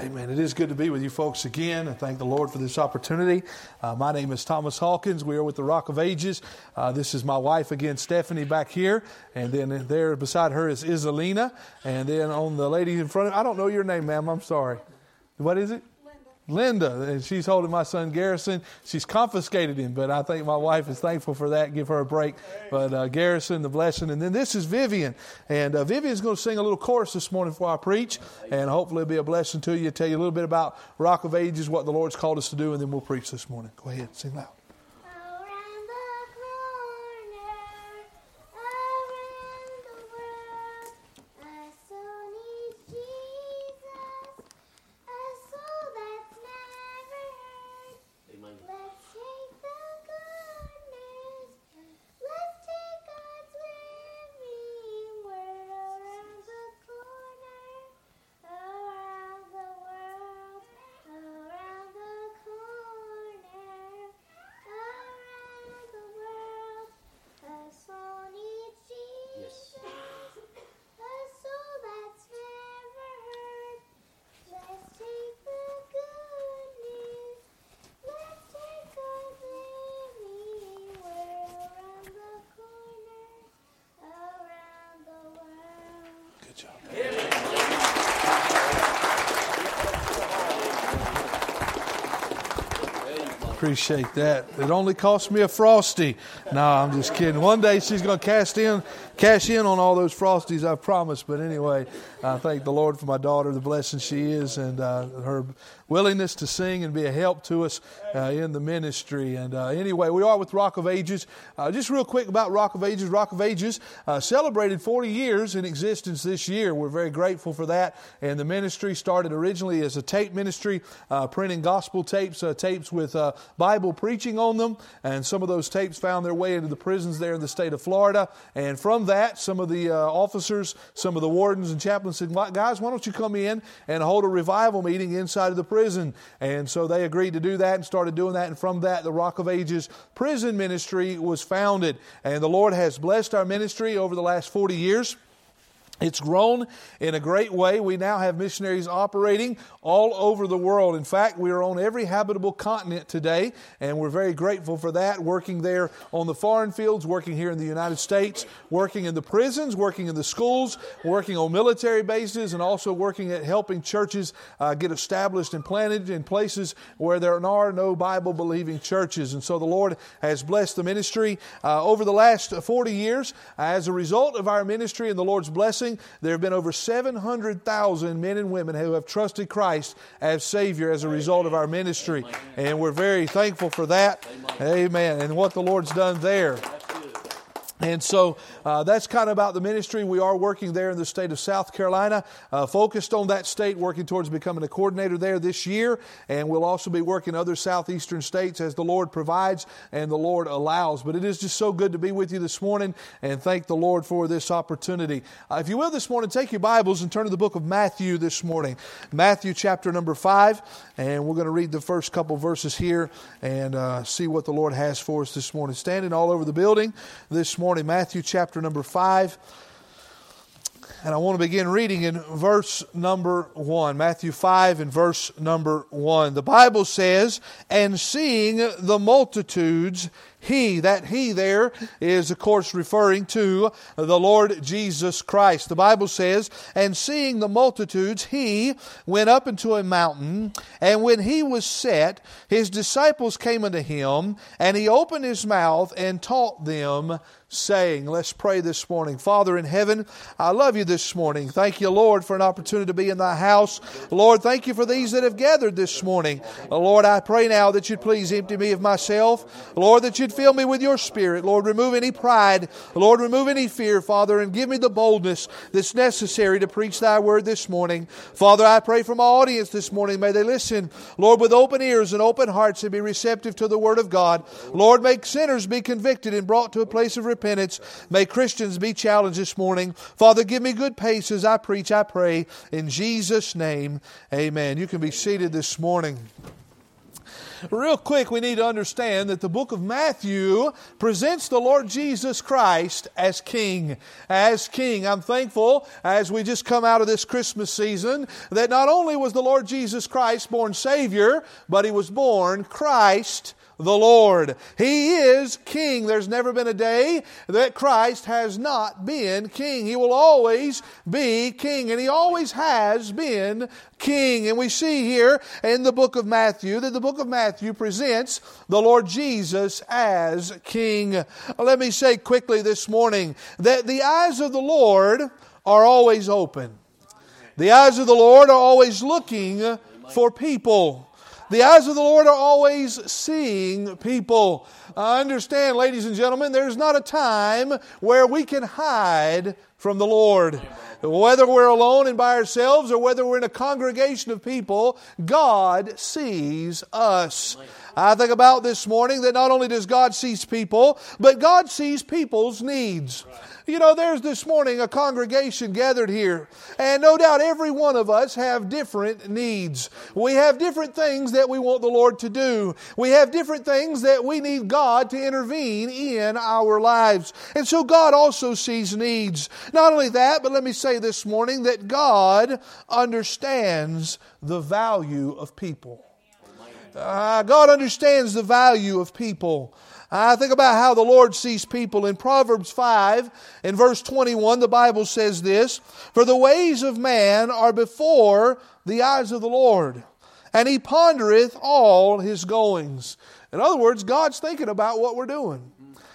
Amen. It is good to be with you folks again, and thank the Lord for this opportunity. Uh, my name is Thomas Hawkins. We are with the Rock of Ages. Uh, this is my wife again, Stephanie, back here, and then there beside her is Isalina, and then on the lady in front of I don't know your name, ma'am. I'm sorry. What is it? Linda, and she's holding my son Garrison. She's confiscated him, but I think my wife is thankful for that. Give her a break. But uh, Garrison, the blessing, and then this is Vivian, and uh, Vivian's going to sing a little chorus this morning before I preach, and hopefully it'll be a blessing to you. Tell you a little bit about Rock of Ages, what the Lord's called us to do, and then we'll preach this morning. Go ahead, sing loud. Appreciate that. It only cost me a frosty. No, I'm just kidding. One day she's going to cast in, cash in on all those frosties. I promise. But anyway, I thank the Lord for my daughter, the blessing she is, and uh, her willingness to sing and be a help to us uh, in the ministry. And uh, anyway, we are with Rock of Ages. Uh, just real quick about Rock of Ages. Rock of Ages uh, celebrated 40 years in existence this year. We're very grateful for that. And the ministry started originally as a tape ministry, uh, printing gospel tapes, tapes with Bible preaching on them. And some of those tapes found their way into the prisons there in the state of Florida. And from that, some of the uh, officers, some of the wardens and chaplains said, Guys, why don't you come in and hold a revival meeting inside of the prison? prison. And so they agreed to do that and started doing that. And from that, the Rock of Ages prison ministry was founded. And the Lord has blessed our ministry over the last 40 years. It's grown in a great way. We now have missionaries operating all over the world. In fact, we are on every habitable continent today, and we're very grateful for that. Working there on the foreign fields, working here in the United States, working in the prisons, working in the schools, working on military bases, and also working at helping churches uh, get established and planted in places where there are no Bible believing churches. And so the Lord has blessed the ministry uh, over the last 40 years. As a result of our ministry and the Lord's blessing, There have been over 700,000 men and women who have trusted Christ as Savior as a result of our ministry. And we're very thankful for that. Amen. And what the Lord's done there. And so uh, that's kind of about the ministry. We are working there in the state of South Carolina, uh, focused on that state, working towards becoming a coordinator there this year. And we'll also be working other southeastern states as the Lord provides and the Lord allows. But it is just so good to be with you this morning and thank the Lord for this opportunity. Uh, if you will this morning, take your Bibles and turn to the book of Matthew this morning. Matthew chapter number five. And we're going to read the first couple verses here and uh, see what the Lord has for us this morning. Standing all over the building this morning morning, Matthew chapter number 5. And I want to begin reading in verse number 1. Matthew 5 and verse number 1. The Bible says, And seeing the multitudes, he, that he there is, of course, referring to the Lord Jesus Christ. The Bible says, And seeing the multitudes, he went up into a mountain, and when he was set, his disciples came unto him, and he opened his mouth and taught them saying. Let's pray this morning. Father in heaven, I love you this morning. Thank you, Lord, for an opportunity to be in thy house. Lord, thank you for these that have gathered this morning. Lord, I pray now that you'd please empty me of myself. Lord, that you'd fill me with your spirit. Lord, remove any pride. Lord, remove any fear, Father, and give me the boldness that's necessary to preach thy word this morning. Father, I pray for my audience this morning. May they listen, Lord, with open ears and open hearts and be receptive to the word of God. Lord, make sinners be convicted and brought to a place of repentance repentance. May Christians be challenged this morning. Father, give me good pace as I preach, I pray. In Jesus' name, amen. You can be seated this morning. Real quick, we need to understand that the book of Matthew presents the Lord Jesus Christ as King. As King. I'm thankful as we just come out of this Christmas season that not only was the Lord Jesus Christ born Savior, but He was born Christ the Lord. He is King. There's never been a day that Christ has not been King. He will always be King, and He always has been King. And we see here in the book of Matthew that the book of Matthew presents the Lord Jesus as King. Let me say quickly this morning that the eyes of the Lord are always open. The eyes of the Lord are always looking for people. The eyes of the Lord are always seeing people. Uh, I understand, ladies and gentlemen, there's not a time where we can hide from the Lord. Whether we're alone and by ourselves or whether we're in a congregation of people, God sees us. I think about this morning that not only does God sees people, but God sees people's needs. You know, there's this morning a congregation gathered here, and no doubt every one of us have different needs. We have different things that we want the Lord to do. We have different things that we need God to intervene in our lives. And so God also sees needs. Not only that, but let me say this morning that God understands the value of people. Uh, God understands the value of people. I think about how the Lord sees people. In Proverbs 5, in verse 21, the Bible says this For the ways of man are before the eyes of the Lord, and he pondereth all his goings. In other words, God's thinking about what we're doing.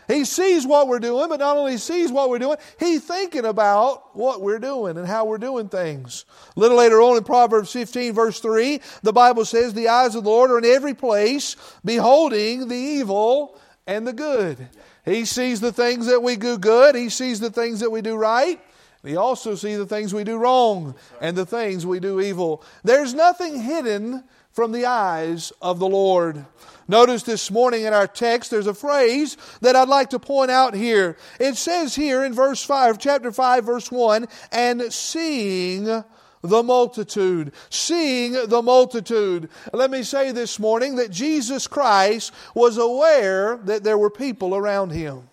He sees what we're doing, but not only sees what we're doing, he's thinking about what we're doing and how we're doing things. A little later on in Proverbs 15, verse 3, the Bible says, The eyes of the Lord are in every place, beholding the evil and the good. He sees the things that we do good, He sees the things that we do right. He also sees the things we do wrong and the things we do evil. There's nothing hidden from the eyes of the Lord. Notice this morning in our text, there's a phrase that I'd like to point out here. It says here in verse 5, chapter 5, verse 1, and seeing the multitude. Seeing the multitude. Let me say this morning that Jesus Christ was aware that there were people around him.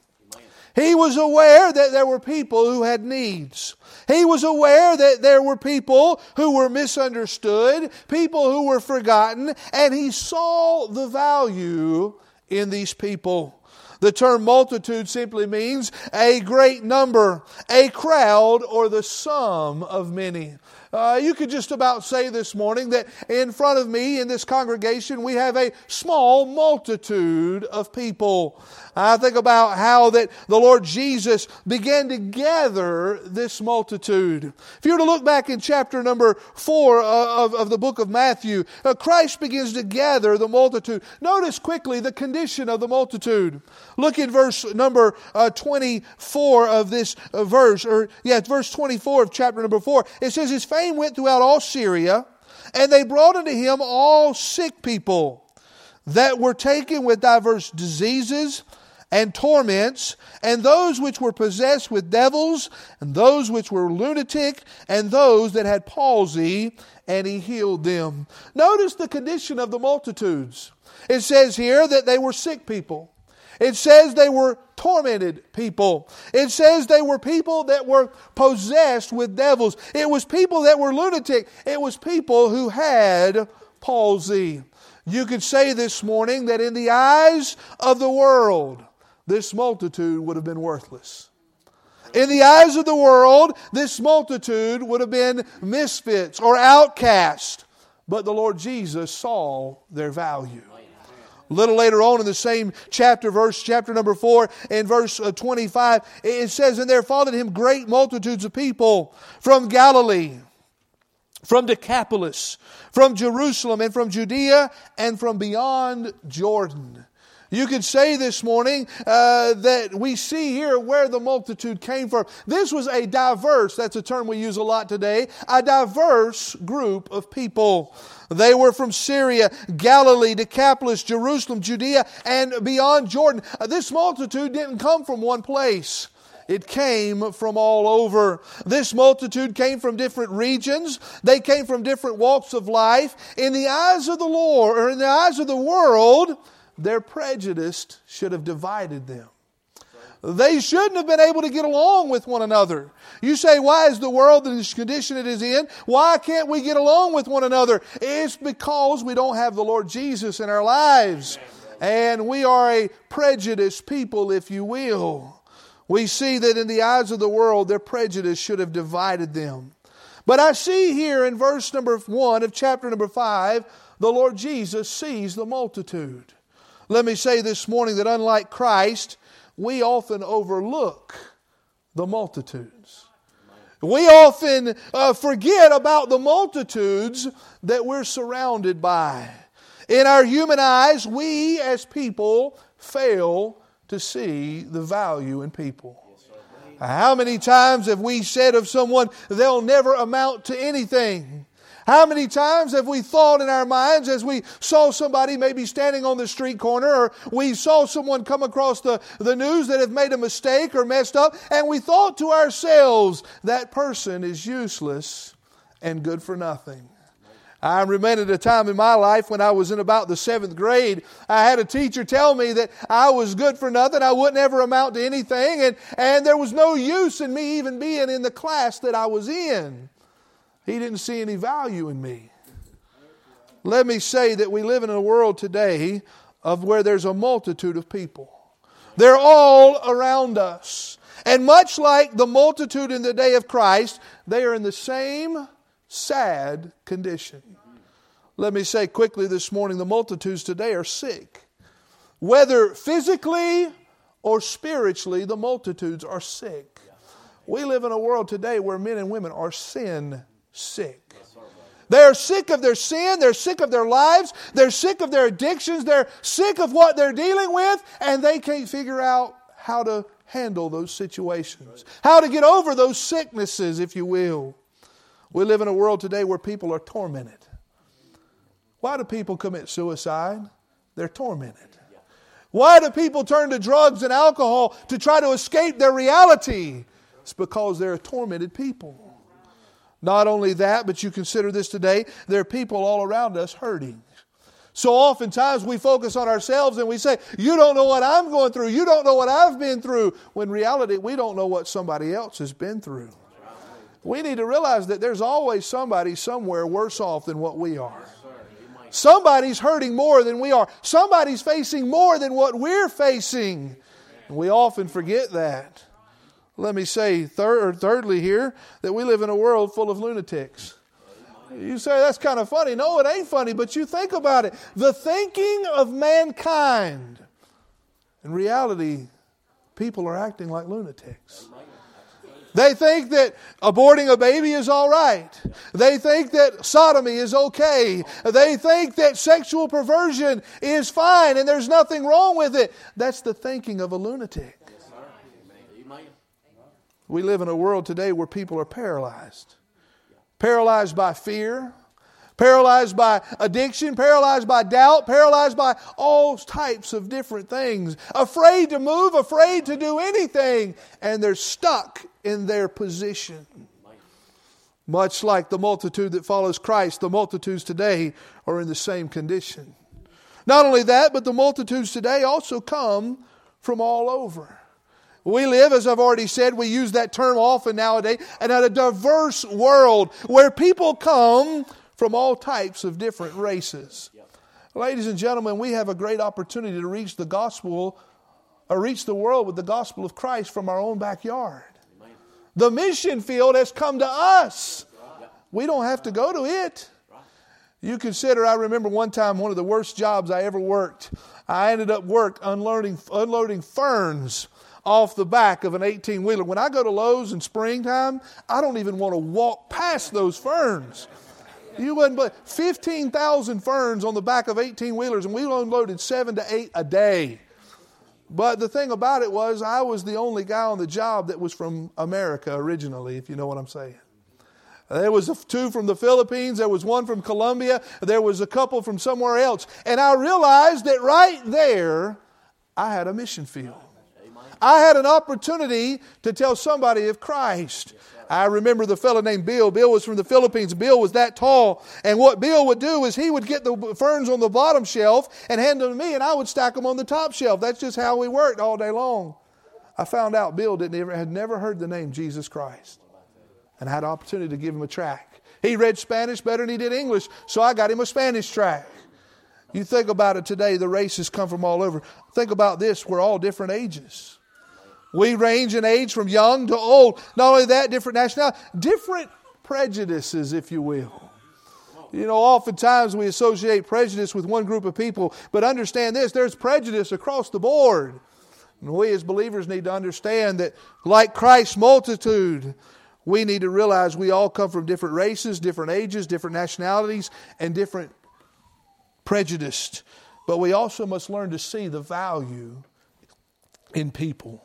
He was aware that there were people who had needs. He was aware that there were people who were misunderstood, people who were forgotten, and he saw the value in these people. The term multitude simply means a great number, a crowd, or the sum of many. Uh, you could just about say this morning that in front of me in this congregation we have a small multitude of people. I think about how that the Lord Jesus began to gather this multitude. If you were to look back in chapter number four uh, of, of the book of Matthew, uh, Christ begins to gather the multitude. Notice quickly the condition of the multitude. Look at verse number uh, 24 of this uh, verse, or yeah, verse 24 of chapter number four. It says, His fame went throughout all Syria, and they brought unto him all sick people that were taken with diverse diseases and torments, and those which were possessed with devils, and those which were lunatic, and those that had palsy, and he healed them. Notice the condition of the multitudes. It says here that they were sick people. It says they were tormented people. It says they were people that were possessed with devils. It was people that were lunatic. It was people who had palsy. You could say this morning that in the eyes of the world, this multitude would have been worthless. In the eyes of the world, this multitude would have been misfits or outcasts. But the Lord Jesus saw their value. A little later on in the same chapter, verse chapter number 4, and verse uh, 25, it says, And there followed him great multitudes of people from Galilee, from Decapolis, from Jerusalem, and from Judea, and from beyond Jordan. You could say this morning uh, that we see here where the multitude came from. This was a diverse, that's a term we use a lot today, a diverse group of people. They were from Syria, Galilee, Decapolis, Jerusalem, Judea, and beyond Jordan. Uh, this multitude didn't come from one place. It came from all over. This multitude came from different regions. They came from different walks of life. In the eyes of the Lord, or in the eyes of the world, their prejudice should have divided them. They shouldn't have been able to get along with one another. You say, why is the world in this condition it is in? Why can't we get along with one another? It's because we don't have the Lord Jesus in our lives. And we are a prejudiced people, if you will. We see that in the eyes of the world, their prejudice should have divided them. But I see here in verse number one of chapter number five, the Lord Jesus sees the multitude. Let me say this morning that unlike Christ, we often overlook the multitudes. We often uh, forget about the multitudes that we're surrounded by. In our human eyes, we as people fail to see the value in people. How many times have we said of someone, they'll never amount to anything? How many times have we thought in our minds as we saw somebody maybe standing on the street corner or we saw someone come across the, the news that have made a mistake or messed up, and we thought to ourselves, that person is useless and good for nothing. I remember a time in my life when I was in about the seventh grade, I had a teacher tell me that I was good for nothing, I wouldn't ever amount to anything, and, and there was no use in me even being in the class that I was in. He didn't see any value in me. Let me say that we live in a world today of where there's a multitude of people. They're all around us. And much like the multitude in the day of Christ, they are in the same sad condition. Let me say quickly this morning the multitudes today are sick. Whether physically or spiritually, the multitudes are sick. We live in a world today where men and women are sin sick. They're sick of their sin. They're sick of their lives. They're sick of their addictions. They're sick of what they're dealing with, and they can't figure out how to handle those situations, how to get over those sicknesses, if you will. We live in a world today where people are tormented. Why do people commit suicide? They're tormented. Why do people turn to drugs and alcohol to try to escape their reality? It's because they're tormented people. Not only that, but you consider this today, there are people all around us hurting. So oftentimes we focus on ourselves and we say, You don't know what I'm going through. You don't know what I've been through. When reality, we don't know what somebody else has been through. We need to realize that there's always somebody somewhere worse off than what we are. Somebody's hurting more than we are. Somebody's facing more than what we're facing. And we often forget that. Let me say, third, thirdly, here, that we live in a world full of lunatics. You say that's kind of funny. No, it ain't funny, but you think about it. The thinking of mankind. In reality, people are acting like lunatics. They think that aborting a baby is all right. They think that sodomy is okay. They think that sexual perversion is fine and there's nothing wrong with it. That's the thinking of a lunatic. We live in a world today where people are paralyzed. Paralyzed by fear, paralyzed by addiction, paralyzed by doubt, paralyzed by all types of different things, afraid to move, afraid to do anything, and they're stuck in their position. Much like the multitude that follows Christ, the multitudes today are in the same condition. Not only that, but the multitudes today also come from all over. We live, as I've already said, we use that term often nowadays, and in a diverse world where people come from all types of different races. Ladies and gentlemen, we have a great opportunity to reach the gospel or reach the world with the gospel of Christ from our own backyard. The mission field has come to us. We don't have to go to it. You consider, I remember one time one of the worst jobs I ever worked. I ended up work unloading, unloading ferns off the back of an 18 wheeler. When I go to Lowe's in springtime, I don't even want to walk past those ferns. You wouldn't but 15,000 ferns on the back of 18 wheelers, and we unloaded seven to eight a day. But the thing about it was, I was the only guy on the job that was from America originally, if you know what I'm saying. There was two from the Philippines. There was one from Colombia. There was a couple from somewhere else. And I realized that right there, I had a mission field. I had an opportunity to tell somebody of Christ. I remember the fellow named Bill. Bill was from the Philippines. Bill was that tall. And what Bill would do is he would get the ferns on the bottom shelf and hand them to me, and I would stack them on the top shelf. That's just how we worked all day long. I found out Bill didn't ever, had never heard the name Jesus Christ. And I had an opportunity to give him a track. He read Spanish better than he did English, so I got him a Spanish track. You think about it today, the races come from all over. Think about this, we're all different ages. We range in age from young to old. Not only that, different nationality, different prejudices, if you will. You know, oftentimes we associate prejudice with one group of people, but understand this there's prejudice across the board. And we as believers need to understand that, like Christ's multitude, we need to realize we all come from different races, different ages, different nationalities, and different prejudiced. But we also must learn to see the value in people.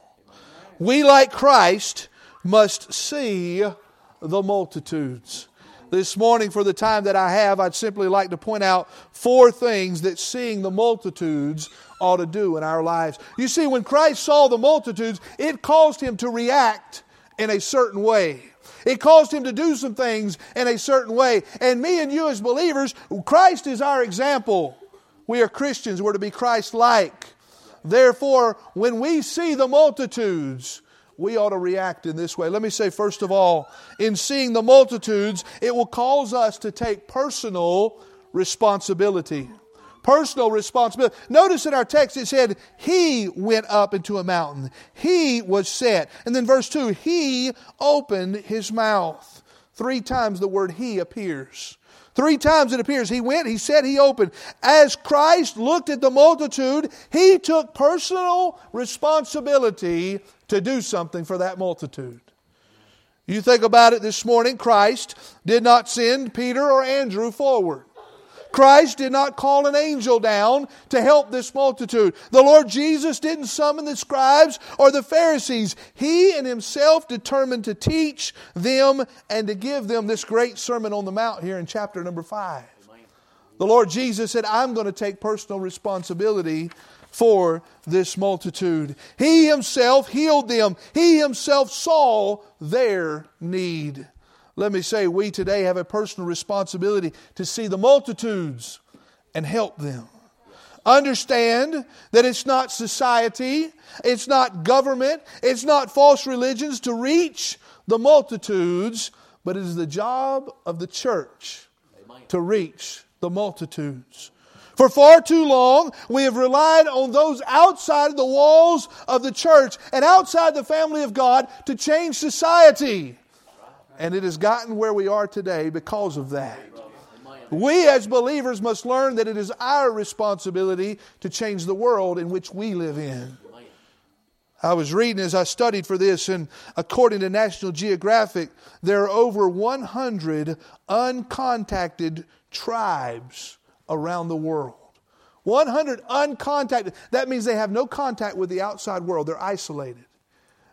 We, like Christ, must see the multitudes. This morning, for the time that I have, I'd simply like to point out four things that seeing the multitudes ought to do in our lives. You see, when Christ saw the multitudes, it caused him to react in a certain way. It caused him to do some things in a certain way. And me and you, as believers, Christ is our example. We are Christians, we're to be Christ like. Therefore, when we see the multitudes, we ought to react in this way. Let me say, first of all, in seeing the multitudes, it will cause us to take personal responsibility. Personal responsibility. Notice in our text it said, He went up into a mountain. He was set. And then verse 2, He opened His mouth. Three times the word He appears. Three times it appears. He went, he said, he opened. As Christ looked at the multitude, he took personal responsibility to do something for that multitude. You think about it this morning, Christ did not send Peter or Andrew forward. Christ did not call an angel down to help this multitude. The Lord Jesus didn't summon the scribes or the Pharisees. He and himself determined to teach them and to give them this great Sermon on the Mount here in chapter number 5. The Lord Jesus said, I'm going to take personal responsibility for this multitude. He himself healed them. He himself saw their need. Let me say, we today have a personal responsibility to see the multitudes and help them. Understand that it's not society, it's not government, it's not false religions to reach the multitudes, but it is the job of the church to reach the multitudes. For far too long, we have relied on those outside the walls of the church and outside the family of God to change society. And it has gotten where we are today because of that. We as believers must learn that it is our responsibility to change the world in which we live in. I was reading as I studied for this, and according to National Geographic, there are over 100 uncontacted tribes around the world. 100 uncontacted. That means they have no contact with the outside world, they're isolated.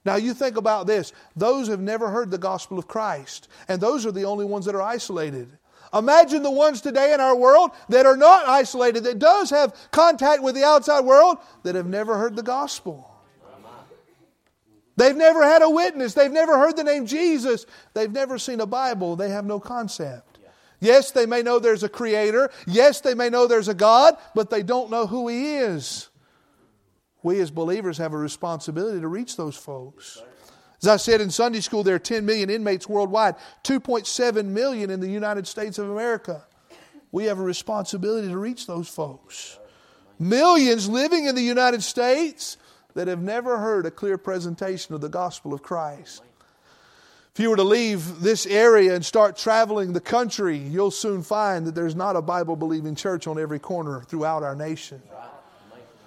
Now, you think about this those have never heard the gospel of Christ, and those are the only ones that are isolated. Imagine the ones today in our world that are not isolated, that does have contact with the outside world, that have never heard the gospel. They've never had a witness. They've never heard the name Jesus. They've never seen a Bible. They have no concept. Yes, they may know there's a creator. Yes, they may know there's a God, but they don't know who He is we as believers have a responsibility to reach those folks. As I said in Sunday school, there are 10 million inmates worldwide, 2.7 million in the United States of America. We have a responsibility to reach those folks. Millions living in the United States that have never heard a clear presentation of the gospel of Christ. If you were to leave this area and start traveling the country, you'll soon find that there's not a Bible believing church on every corner throughout our nation.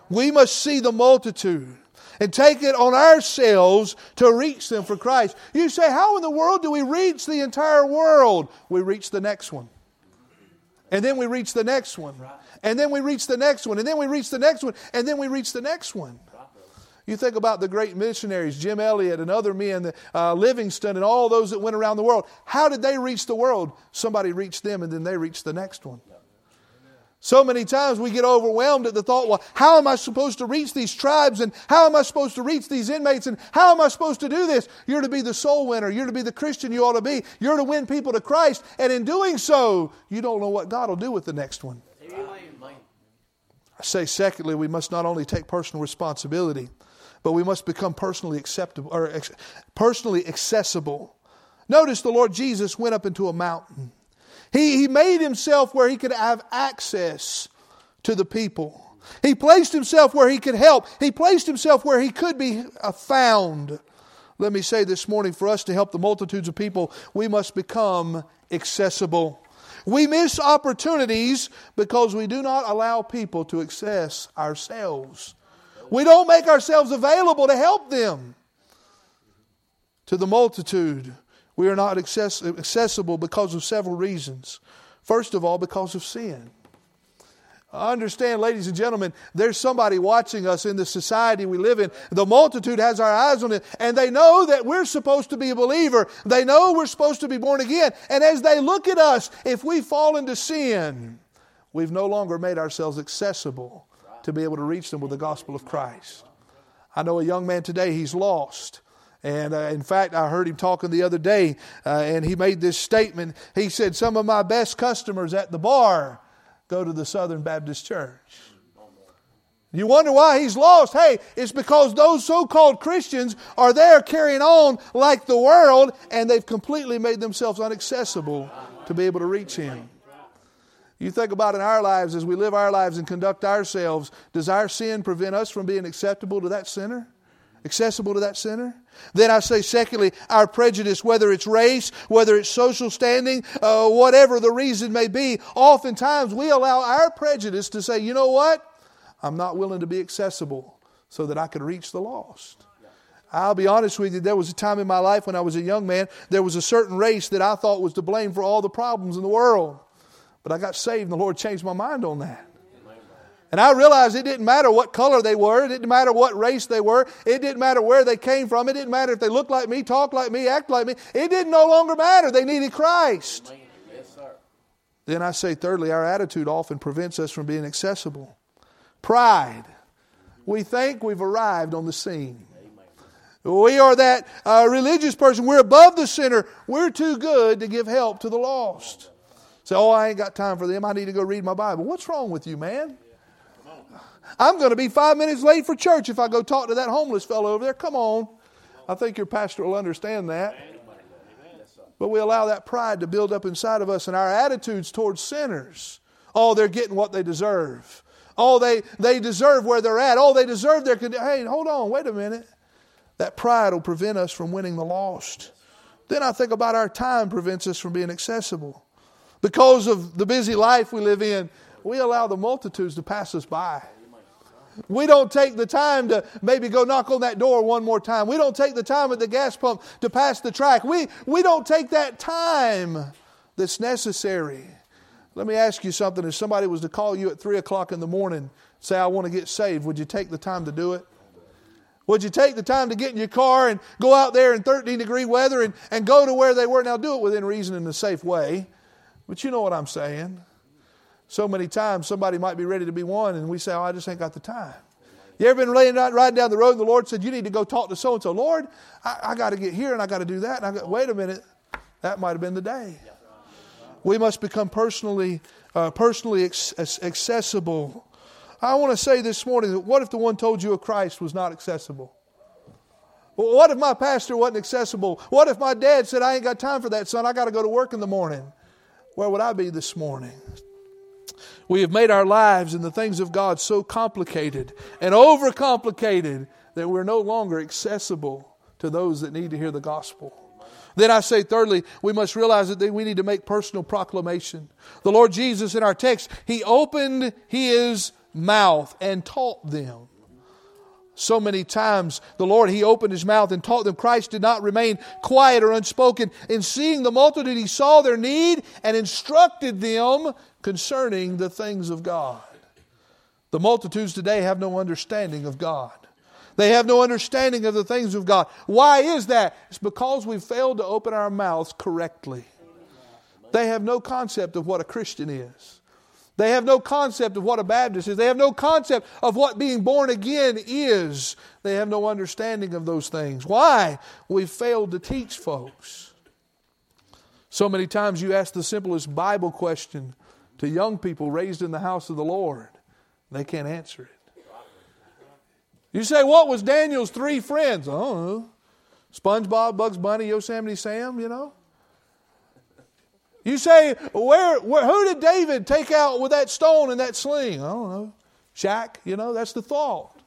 We must see the multitude and take it on ourselves to reach them for Christ. You say, How in the world do we reach the entire world? We reach the next one. And then we reach the next one. And then we reach the next one. And then we reach the next one. And then we reach the next one. You think about the great missionaries, Jim Elliot and other men, uh, Livingstone and all those that went around the world. How did they reach the world? Somebody reached them and then they reached the next one. So many times we get overwhelmed at the thought, well, how am I supposed to reach these tribes and how am I supposed to reach these inmates and how am I supposed to do this? You're to be the soul winner. You're to be the Christian you ought to be. You're to win people to Christ. And in doing so, you don't know what God will do with the next one. I say, secondly, we must not only take personal responsibility, but we must become personally acceptable or personally accessible. Notice the Lord Jesus went up into a mountain. He, he made himself where he could have access to the people. He placed himself where he could help. He placed himself where he could be uh, found. Let me say this morning for us to help the multitudes of people, we must become accessible. We miss opportunities because we do not allow people to access ourselves. We don't make ourselves available to help them. To the multitude, we are not access- accessible because of several reasons. First of all, because of sin. I understand, ladies and gentlemen, there's somebody watching us in the society we live in. The multitude has our eyes on it, and they know that we're supposed to be a believer. They know we're supposed to be born again. And as they look at us, if we fall into sin, we've no longer made ourselves accessible to be able to reach them with the gospel of Christ. I know a young man today, he's lost. And uh, in fact, I heard him talking the other day, uh, and he made this statement. He said, Some of my best customers at the bar go to the Southern Baptist Church. You wonder why he's lost? Hey, it's because those so called Christians are there carrying on like the world, and they've completely made themselves inaccessible to be able to reach him. You think about in our lives as we live our lives and conduct ourselves, does our sin prevent us from being acceptable to that sinner? Accessible to that sinner? Then I say, secondly, our prejudice, whether it's race, whether it's social standing, uh, whatever the reason may be, oftentimes we allow our prejudice to say, you know what? I'm not willing to be accessible so that I could reach the lost. I'll be honest with you, there was a time in my life when I was a young man, there was a certain race that I thought was to blame for all the problems in the world. But I got saved and the Lord changed my mind on that. And I realized it didn't matter what color they were, it didn't matter what race they were, it didn't matter where they came from, it didn't matter if they looked like me, talked like me, act like me. It didn't no longer matter. They needed Christ. Yes, sir. Then I say, thirdly, our attitude often prevents us from being accessible. Pride. We think we've arrived on the scene. We are that uh, religious person. We're above the sinner. We're too good to give help to the lost. Say, oh, I ain't got time for them. I need to go read my Bible. What's wrong with you, man? I'm going to be five minutes late for church if I go talk to that homeless fellow over there. Come on. I think your pastor will understand that. But we allow that pride to build up inside of us and our attitudes towards sinners. Oh, they're getting what they deserve. Oh, they, they deserve where they're at. Oh, they deserve their. Hey, hold on, wait a minute. That pride will prevent us from winning the lost. Then I think about our time prevents us from being accessible. Because of the busy life we live in, we allow the multitudes to pass us by. We don't take the time to maybe go knock on that door one more time. We don't take the time at the gas pump to pass the track. We, we don't take that time that's necessary. Let me ask you something. If somebody was to call you at 3 o'clock in the morning, say, I want to get saved, would you take the time to do it? Would you take the time to get in your car and go out there in 13 degree weather and, and go to where they were? Now, do it within reason in a safe way. But you know what I'm saying. So many times somebody might be ready to be won, and we say, Oh, I just ain't got the time. You ever been laying out, riding down the road, and the Lord said, You need to go talk to so and so. Lord, I, I got to get here and I got to do that. And I got, wait a minute, that might have been the day. We must become personally, uh, personally accessible. I want to say this morning that what if the one told you of Christ was not accessible? what if my pastor wasn't accessible? What if my dad said, I ain't got time for that, son? I got to go to work in the morning? Where would I be this morning? We have made our lives and the things of God so complicated and overcomplicated that we're no longer accessible to those that need to hear the gospel. Then I say, thirdly, we must realize that we need to make personal proclamation. The Lord Jesus in our text, He opened His mouth and taught them. So many times the Lord, He opened His mouth and taught them. Christ did not remain quiet or unspoken. In seeing the multitude, He saw their need and instructed them concerning the things of God. The multitudes today have no understanding of God. They have no understanding of the things of God. Why is that? It's because we failed to open our mouths correctly. They have no concept of what a Christian is. They have no concept of what a Baptist is. They have no concept of what being born again is. They have no understanding of those things. Why? We've failed to teach folks. So many times you ask the simplest Bible question to young people raised in the house of the Lord, they can't answer it. You say, What was Daniel's three friends? I don't know. SpongeBob, Bugs Bunny, Yosemite Sam, you know? You say, where, where, who did David take out with that stone and that sling? I don't know. Shaq, you know, that's the thought.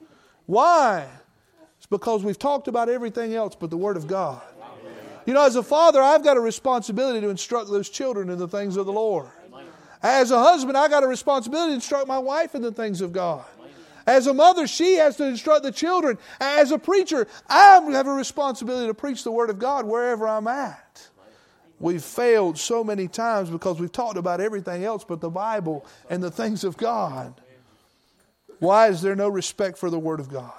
Why? It's because we've talked about everything else but the Word of God. You know, as a father, I've got a responsibility to instruct those children in the things of the Lord. As a husband, I got a responsibility to instruct my wife in the things of God. As a mother, she has to instruct the children. As a preacher, I have a responsibility to preach the Word of God wherever I'm at. We've failed so many times because we've talked about everything else but the Bible and the things of God. Why is there no respect for the Word of God?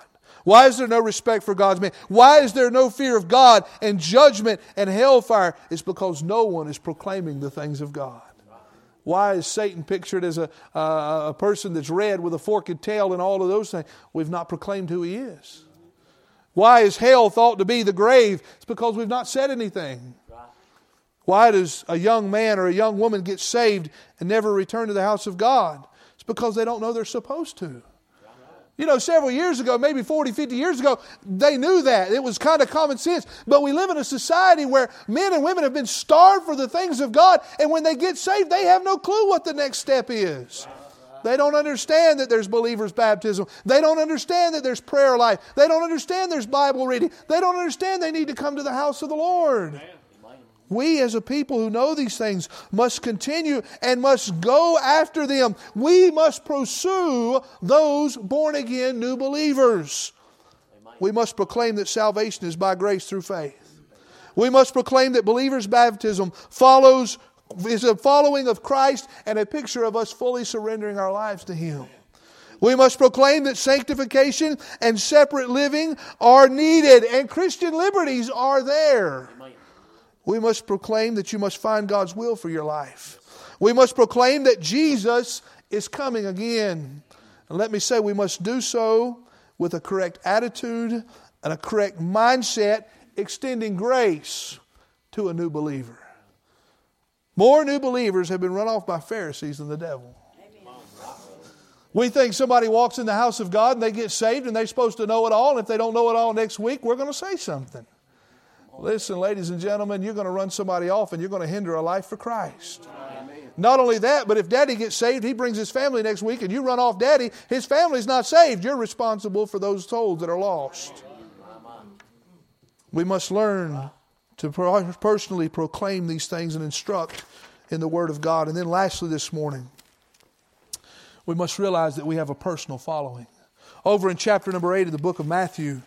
Why is there no respect for God's man? Why is there no fear of God and judgment and hellfire? It's because no one is proclaiming the things of God. Why is Satan pictured as a, uh, a person that's red with a forked tail and all of those things? We've not proclaimed who he is. Why is hell thought to be the grave? It's because we've not said anything. Why does a young man or a young woman get saved and never return to the house of God? It's because they don't know they're supposed to. You know, several years ago, maybe 40, 50 years ago, they knew that. It was kind of common sense. But we live in a society where men and women have been starved for the things of God, and when they get saved, they have no clue what the next step is. They don't understand that there's believers' baptism. They don't understand that there's prayer life. They don't understand there's Bible reading. They don't understand they need to come to the house of the Lord. Amen. We, as a people who know these things, must continue and must go after them. We must pursue those born again new believers. We must proclaim that salvation is by grace through faith. We must proclaim that believers' baptism follows is a following of Christ and a picture of us fully surrendering our lives to Him. We must proclaim that sanctification and separate living are needed and Christian liberties are there. We must proclaim that you must find God's will for your life. We must proclaim that Jesus is coming again. And let me say, we must do so with a correct attitude and a correct mindset, extending grace to a new believer. More new believers have been run off by Pharisees than the devil. We think somebody walks in the house of God and they get saved and they're supposed to know it all. And if they don't know it all next week, we're going to say something. Listen, ladies and gentlemen, you're going to run somebody off and you're going to hinder a life for Christ. Not only that, but if daddy gets saved, he brings his family next week and you run off daddy, his family's not saved. You're responsible for those souls that are lost. We must learn to personally proclaim these things and instruct in the Word of God. And then, lastly, this morning, we must realize that we have a personal following. Over in chapter number 8 of the book of Matthew,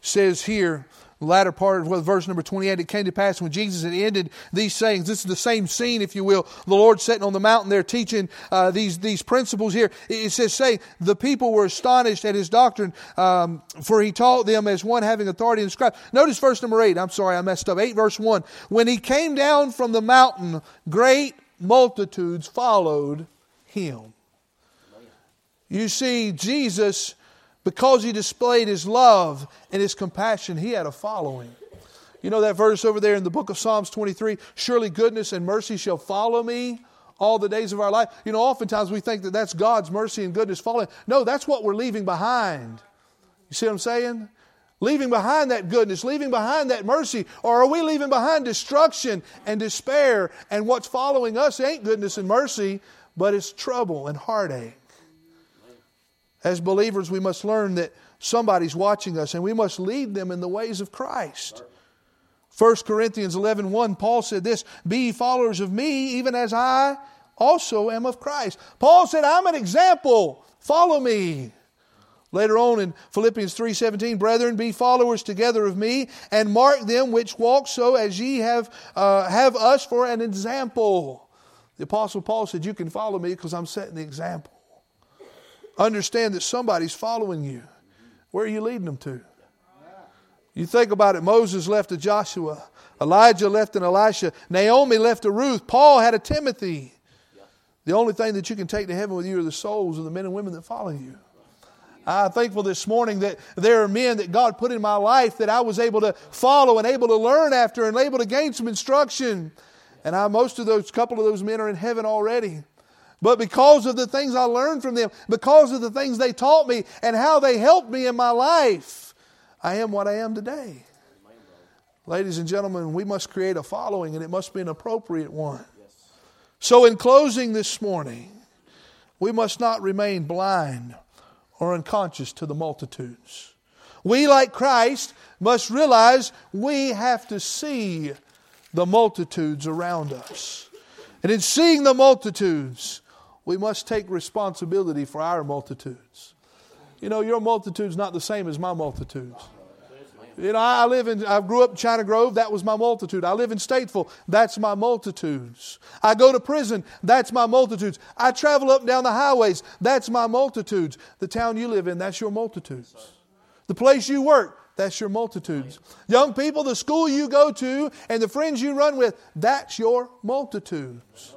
says here, latter part of verse number 28, it came to pass when Jesus had ended these sayings. This is the same scene, if you will. The Lord sitting on the mountain there teaching uh, these, these principles here. It says, say, the people were astonished at his doctrine, um, for he taught them as one having authority and scribe. Notice verse number 8. I'm sorry, I messed up. 8 verse 1. When he came down from the mountain, great multitudes followed him. You see, Jesus because he displayed his love and his compassion, he had a following. You know that verse over there in the book of Psalms 23 surely goodness and mercy shall follow me all the days of our life. You know, oftentimes we think that that's God's mercy and goodness following. No, that's what we're leaving behind. You see what I'm saying? Leaving behind that goodness, leaving behind that mercy, or are we leaving behind destruction and despair? And what's following us ain't goodness and mercy, but it's trouble and heartache. As believers, we must learn that somebody's watching us and we must lead them in the ways of Christ. 1 Corinthians 11 1, Paul said this Be followers of me, even as I also am of Christ. Paul said, I'm an example. Follow me. Later on in Philippians 3:17, brethren, be followers together of me, and mark them which walk so as ye have uh, have us for an example. The apostle Paul said, "You can follow me because I'm setting the example." Understand that somebody's following you. Where are you leading them to? You think about it Moses left a Joshua, Elijah left an Elisha, Naomi left a Ruth, Paul had a Timothy. The only thing that you can take to heaven with you are the souls of the men and women that follow you. I'm thankful this morning that there are men that God put in my life that I was able to follow and able to learn after and able to gain some instruction. And I, most of those, couple of those men are in heaven already. But because of the things I learned from them, because of the things they taught me and how they helped me in my life, I am what I am today. Ladies and gentlemen, we must create a following and it must be an appropriate one. So, in closing this morning, we must not remain blind or unconscious to the multitudes. We, like Christ, must realize we have to see the multitudes around us. And in seeing the multitudes, we must take responsibility for our multitudes. You know, your multitude's not the same as my multitudes. You know, I live in, I grew up in China Grove, that was my multitude. I live in Statesville, that's my multitudes. I go to prison, that's my multitudes. I travel up and down the highways, that's my multitudes. The town you live in, that's your multitudes. The place you work, that's your multitudes. Young people, the school you go to and the friends you run with, that's your multitudes.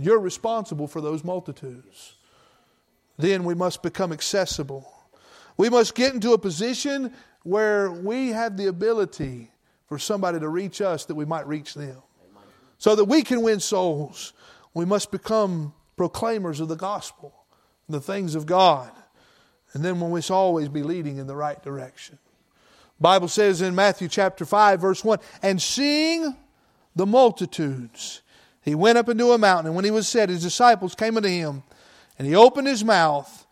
You're responsible for those multitudes. Then we must become accessible. We must get into a position where we have the ability for somebody to reach us that we might reach them. So that we can win souls, we must become proclaimers of the gospel, the things of God. And then we must always be leading in the right direction. Bible says in Matthew chapter 5 verse 1, and seeing the multitudes, he went up into a mountain, and when he was set, his disciples came unto him, and he opened his mouth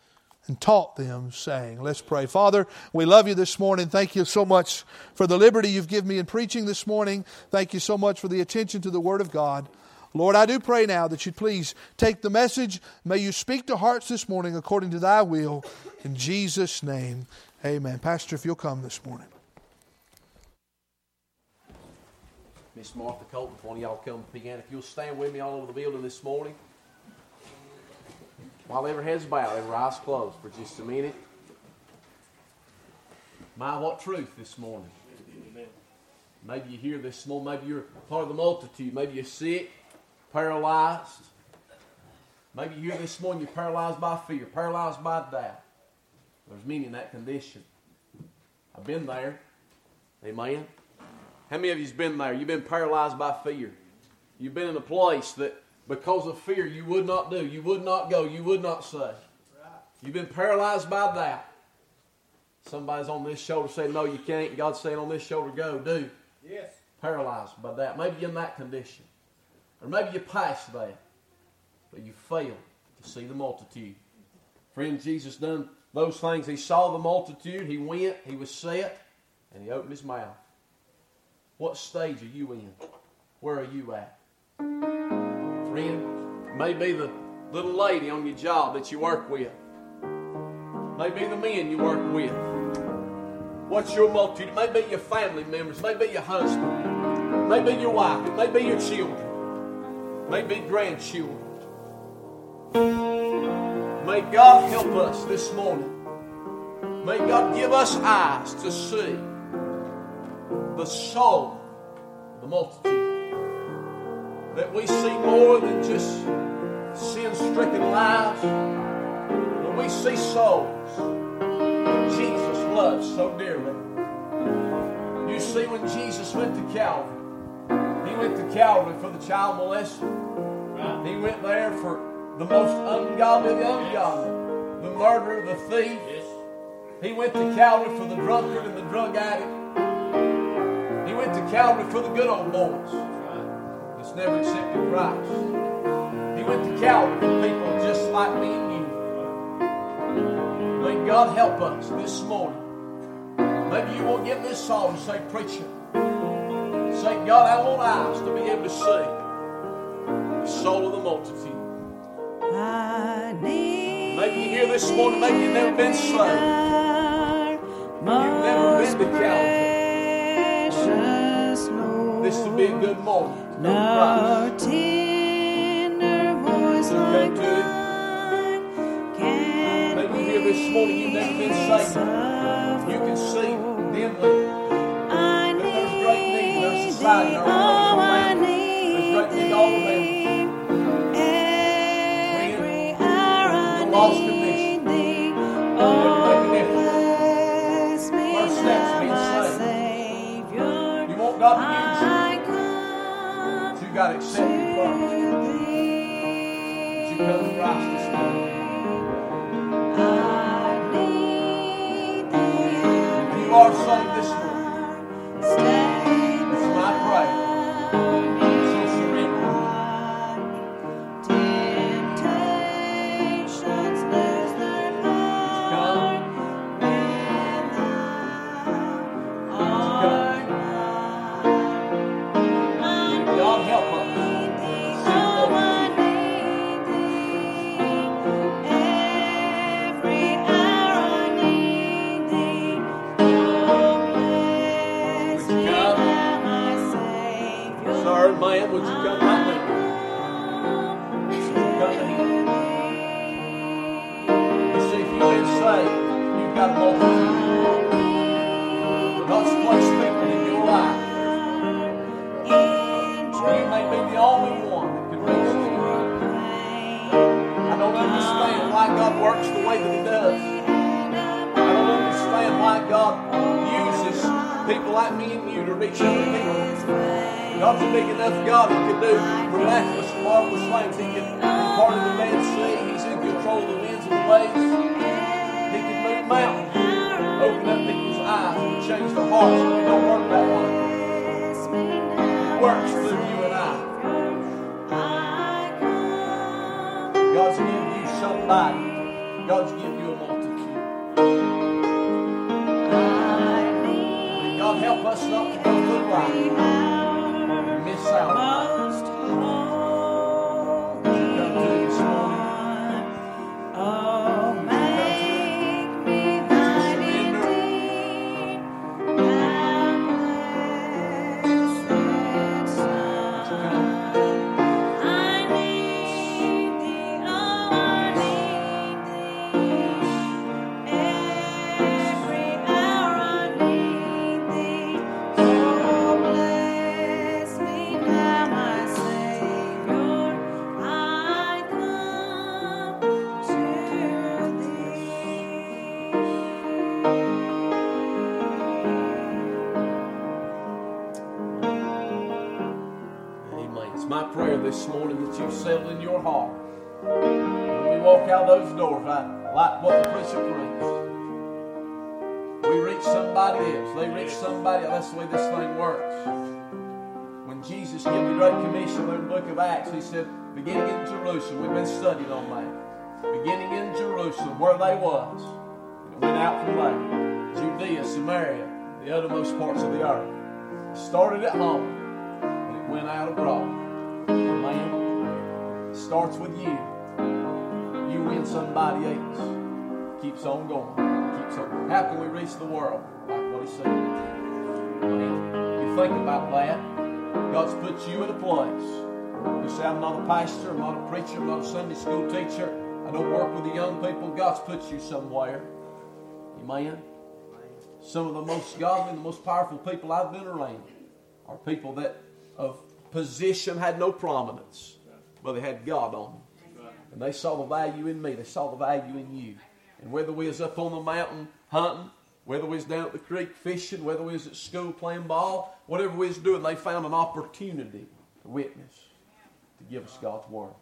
and taught them, saying, Let's pray. Father, we love you this morning. Thank you so much for the liberty you've given me in preaching this morning. Thank you so much for the attention to the Word of God. Lord, I do pray now that you'd please take the message. May you speak to hearts this morning according to thy will. In Jesus' name, amen. Pastor, if you'll come this morning. Miss Martha Colton, if one of y'all come piano, if you'll stand with me all over the building this morning. While every head's bowed, every eye's closed for just a minute. My, what truth this morning. Maybe you hear this morning, maybe you're part of the multitude, maybe you're sick, paralyzed. Maybe you hear this morning you're paralyzed by fear, paralyzed by doubt. There's many in that condition. I've been there. Amen. How many of you's been there? You've been paralyzed by fear. You've been in a place that because of fear you would not do, you would not go, you would not say. You've been paralyzed by that. Somebody's on this shoulder saying, No, you can't. God's saying on this shoulder, Go, do. Yes. Paralyzed by that. Maybe you're in that condition. Or maybe you passed that. But you failed to see the multitude. Friend, Jesus done those things. He saw the multitude. He went. He was set. And he opened his mouth. What stage are you in? Where are you at? Friend, maybe the little lady on your job that you work with. Maybe the men you work with. What's your multitude? It may be your family members, maybe your husband, maybe your wife, it may be your children, maybe grandchildren. May God help us this morning. May God give us eyes to see the soul of the multitude. That we see more than just sin stricken lives, but we see souls that Jesus loves so dearly. You see, when Jesus went to Calvary, he went to Calvary for the child molester. He went there for the most ungodly of the ungodly, the murderer, the thief. He went to Calvary for the drunkard and the drug addict went to Calvary for the good old boys that's never accepted Christ. He went to Calvary for people just like me and you. May God help us this morning. Maybe you won't get this song and say, Preacher, say, God, I want eyes to be able to see the soul of the multitude. Maybe you hear this morning, maybe you've never been saved. You've never been to Calvary this will be a good moment. No tender voice like mine can Maybe here this morning you've never been saved. You can see dimly. That there's great need. Society. You, you to accept Him first. Would you come to Christ this morning? You are saved this morning, God's given you somebody. God's given you a multitude. God help us not to go through life walk out those doors, I like what the preacher preached. We reach somebody else. They reach somebody else. That's the way this thing works. When Jesus gave the Great Commission in the book of Acts, he said, beginning in Jerusalem, we've been studying on that. Beginning in Jerusalem, where they was. It went out from there. Judea, Samaria, the uttermost parts of the earth. Started at home and it went out abroad. Amen. Starts with you. You win somebody else. Keeps on going. Keeps on. How can we reach the world? Like what he said. You think about that. God's put you in a place. You say, I'm not a pastor, I'm not a preacher, I'm not a Sunday school teacher. I don't work with the young people. God's put you somewhere. Amen. Some of the most godly, the most powerful people I've been around are people that of position had no prominence, but they had God on them. And they saw the value in me. They saw the value in you. And whether we was up on the mountain hunting, whether we was down at the creek fishing, whether we was at school playing ball, whatever we was doing, they found an opportunity to witness, to give us God's word.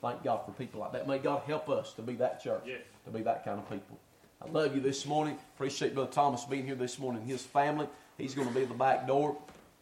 Thank God for people like that. May God help us to be that church, Yes. to be that kind of people. I love you this morning. Appreciate Brother Thomas being here this morning. His family, he's going to be at the back door.